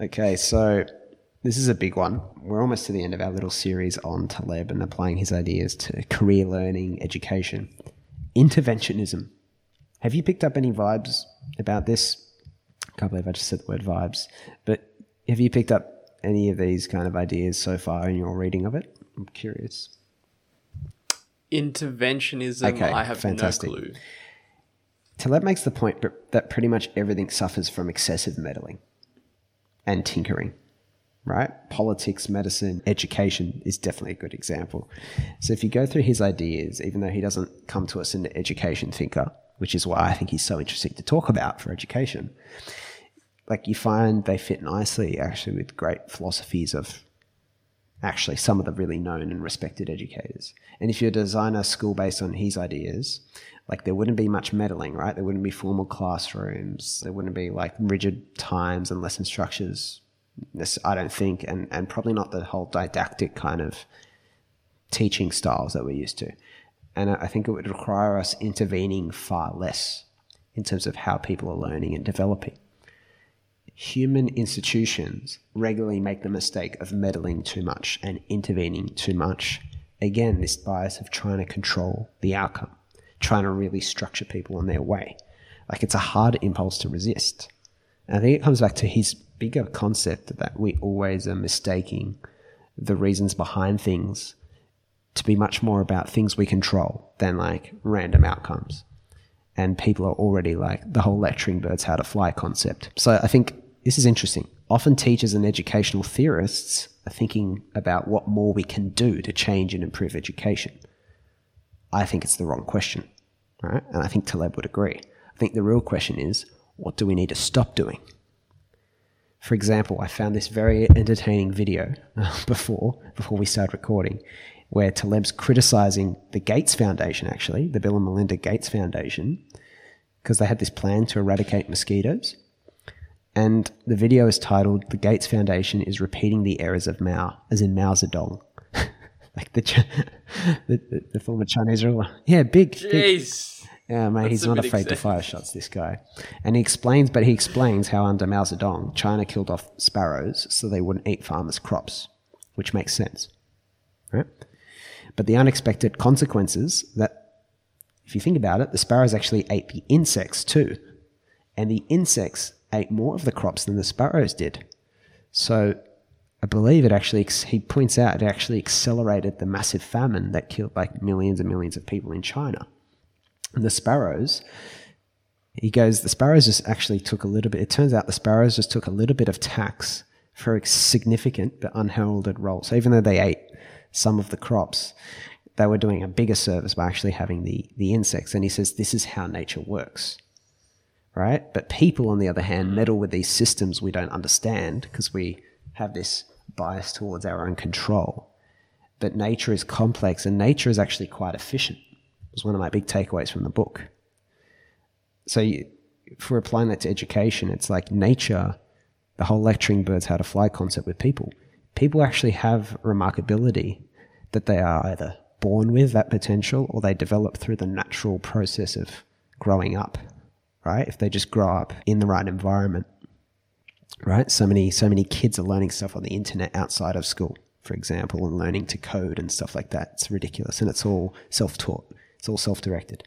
Okay, so this is a big one. We're almost to the end of our little series on Taleb and applying his ideas to career learning, education, interventionism. Have you picked up any vibes about this? I can't believe I just said the word vibes, but have you picked up any of these kind of ideas so far in your reading of it? I'm curious. Interventionism, Okay, I have fantastic. no clue. Taleb makes the point that pretty much everything suffers from excessive meddling and tinkering, right? Politics, medicine, education is definitely a good example. So if you go through his ideas, even though he doesn't come to us in the education thinker, which is why I think he's so interesting to talk about for education, like you find they fit nicely actually with great philosophies of actually some of the really known and respected educators. And if you design a school based on his ideas, like there wouldn't be much meddling, right? There wouldn't be formal classrooms. There wouldn't be like rigid times and lesson structures. I don't think, and, and probably not the whole didactic kind of teaching styles that we're used to. And I think it would require us intervening far less in terms of how people are learning and developing human institutions regularly make the mistake of meddling too much and intervening too much. Again, this bias of trying to control the outcome, trying to really structure people in their way. Like it's a hard impulse to resist. And I think it comes back to his bigger concept that we always are mistaking the reasons behind things to be much more about things we control than like random outcomes and people are already like the whole lecturing birds how to fly concept. So I think this is interesting. Often teachers and educational theorists are thinking about what more we can do to change and improve education. I think it's the wrong question, right? And I think Taleb would agree. I think the real question is, what do we need to stop doing? For example, I found this very entertaining video uh, before before we started recording, where Taleb's criticizing the Gates Foundation, actually, the Bill and Melinda Gates Foundation, because they had this plan to eradicate mosquitoes. And the video is titled "The Gates Foundation is repeating the errors of Mao," as in Mao Zedong, like the, Ch- the, the the former Chinese ruler. Yeah, big, big. Jeez. Yeah, mate, That's he's not afraid to fire shots, this guy. And he explains, but he explains how under Mao Zedong, China killed off sparrows so they wouldn't eat farmers' crops, which makes sense. Right? But the unexpected consequences that, if you think about it, the sparrows actually ate the insects too. And the insects ate more of the crops than the sparrows did. So I believe it actually, he points out, it actually accelerated the massive famine that killed like millions and millions of people in China. And the sparrows, he goes, the sparrows just actually took a little bit, it turns out the sparrows just took a little bit of tax for a significant but unheralded role. So even though they ate some of the crops, they were doing a bigger service by actually having the, the insects. And he says, this is how nature works. Right? But people, on the other hand, mm. meddle with these systems we don't understand because we have this bias towards our own control. But nature is complex and nature is actually quite efficient was one of my big takeaways from the book. So, you, if we're applying that to education, it's like nature, the whole lecturing birds how to fly concept with people. People actually have remarkability that they are either born with that potential or they develop through the natural process of growing up, right? If they just grow up in the right environment, right? So many, so many kids are learning stuff on the internet outside of school, for example, and learning to code and stuff like that. It's ridiculous. And it's all self taught. It's all self directed.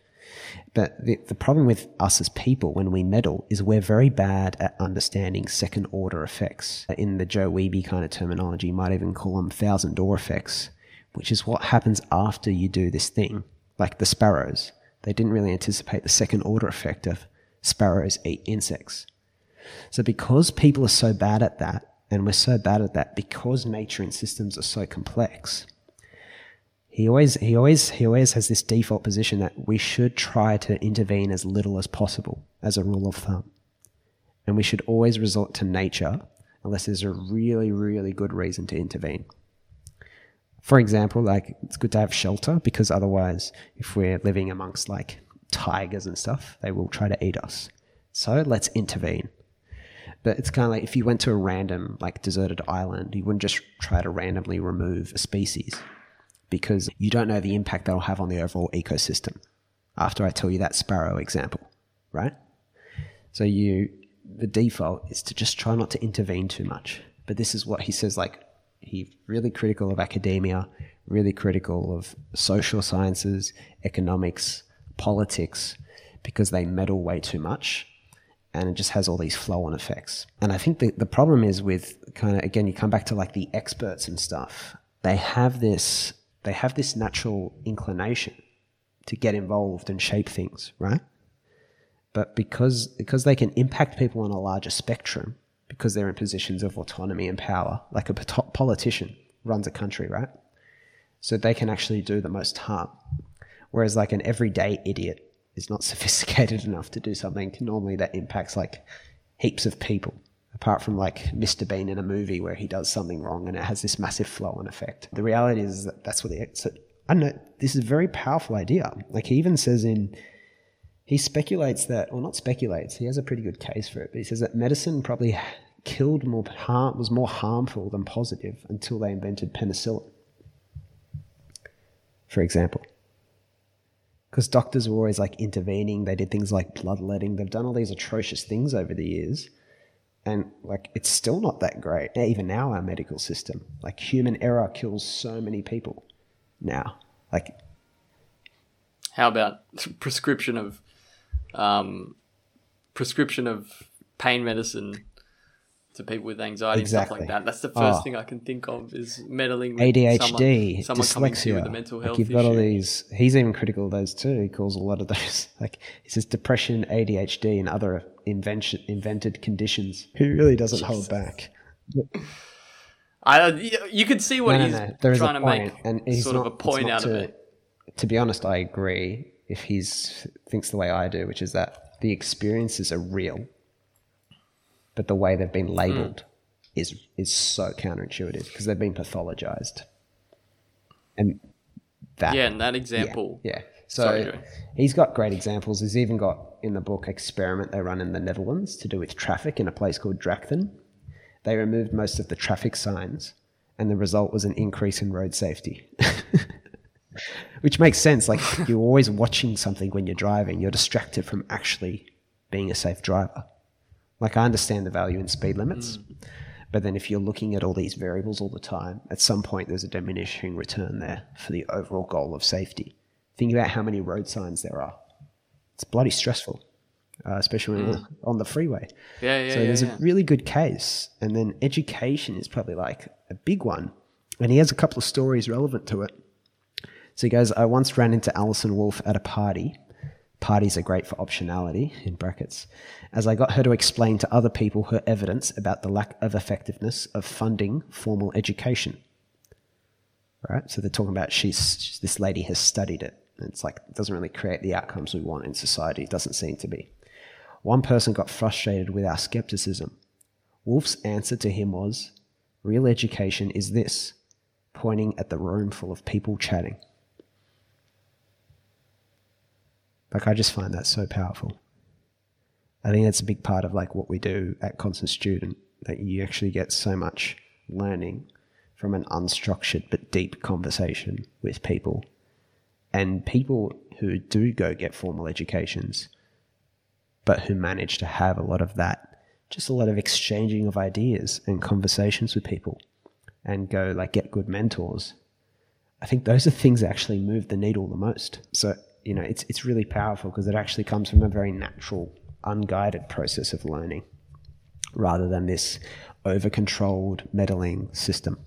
But the, the problem with us as people when we meddle is we're very bad at understanding second order effects. In the Joe Weeby kind of terminology, you might even call them thousand door effects, which is what happens after you do this thing. Like the sparrows, they didn't really anticipate the second order effect of sparrows eat insects. So because people are so bad at that, and we're so bad at that because nature and systems are so complex, he always he always he always has this default position that we should try to intervene as little as possible as a rule of thumb. And we should always resort to nature unless there's a really, really good reason to intervene. For example, like it's good to have shelter because otherwise, if we're living amongst like tigers and stuff, they will try to eat us. So let's intervene. But it's kind of like if you went to a random, like deserted island, you wouldn't just try to randomly remove a species because you don't know the impact that'll have on the overall ecosystem. After I tell you that sparrow example, right? So you the default is to just try not to intervene too much. But this is what he says like he's really critical of academia, really critical of social sciences, economics, politics, because they meddle way too much and it just has all these flow on effects. And I think the, the problem is with kind of, again, you come back to like the experts and stuff, they have this, they have this natural inclination to get involved and shape things, right? But because, because they can impact people on a larger spectrum, because they're in positions of autonomy and power, like a politician runs a country, right? So they can actually do the most harm. Whereas like an everyday idiot is not sophisticated enough to do something normally that impacts like heaps of people apart from like Mr. Bean in a movie where he does something wrong and it has this massive flow and effect. The reality is that that's what the so, I don't know. This is a very powerful idea. Like he even says in he speculates that, or not speculates. He has a pretty good case for it, but he says that medicine probably killed more harm was more harmful than positive until they invented penicillin. For example because doctors were always like intervening. They did things like bloodletting. They've done all these atrocious things over the years. And like, it's still not that great. Even now, our medical system, like human error kills so many people now. Like, how about prescription of, um, prescription of pain medicine to people with anxiety exactly. and stuff like that. That's the first oh. thing I can think of is meddling with ADHD, someone, someone dyslexia. with a mental health like you've got issue. all these. He's even critical of those too. He calls a lot of those like he says depression, ADHD, and other invention invented conditions. He really doesn't Jesus. hold back. I you could see what no, he's no, no. trying to make, and he's sort not, of a point out to, of it. To be honest, I agree. If he's thinks the way I do, which is that the experiences are real but the way they've been labeled mm. is is so counterintuitive because they've been pathologized. And that Yeah, and that example. Yeah. yeah. So Sorry, he's got great examples. He's even got in the book experiment they run in the Netherlands to do with traffic in a place called Drachten. They removed most of the traffic signs and the result was an increase in road safety. Which makes sense. Like you're always watching something when you're driving. You're distracted from actually being a safe driver. Like I understand the value in speed limits, mm. but then if you're looking at all these variables all the time, at some point there's a diminishing return there for the overall goal of safety. Think about how many road signs there are. It's bloody stressful, uh, especially mm. on the freeway. Yeah, yeah. So yeah, there's yeah. a really good case, and then education is probably like a big one. And he has a couple of stories relevant to it. So he goes, I once ran into Alison Wolf at a party Parties are great for optionality, in brackets, as I got her to explain to other people her evidence about the lack of effectiveness of funding formal education. Right? So they're talking about she's, this lady has studied it. It's like, it doesn't really create the outcomes we want in society. It doesn't seem to be. One person got frustrated with our skepticism. Wolf's answer to him was, Real education is this, pointing at the room full of people chatting. Like I just find that so powerful. I think that's a big part of like what we do at Constant Student that you actually get so much learning from an unstructured but deep conversation with people. And people who do go get formal educations, but who manage to have a lot of that, just a lot of exchanging of ideas and conversations with people and go like get good mentors. I think those are things that actually move the needle the most. So you know, it's, it's really powerful because it actually comes from a very natural, unguided process of learning rather than this over controlled meddling system.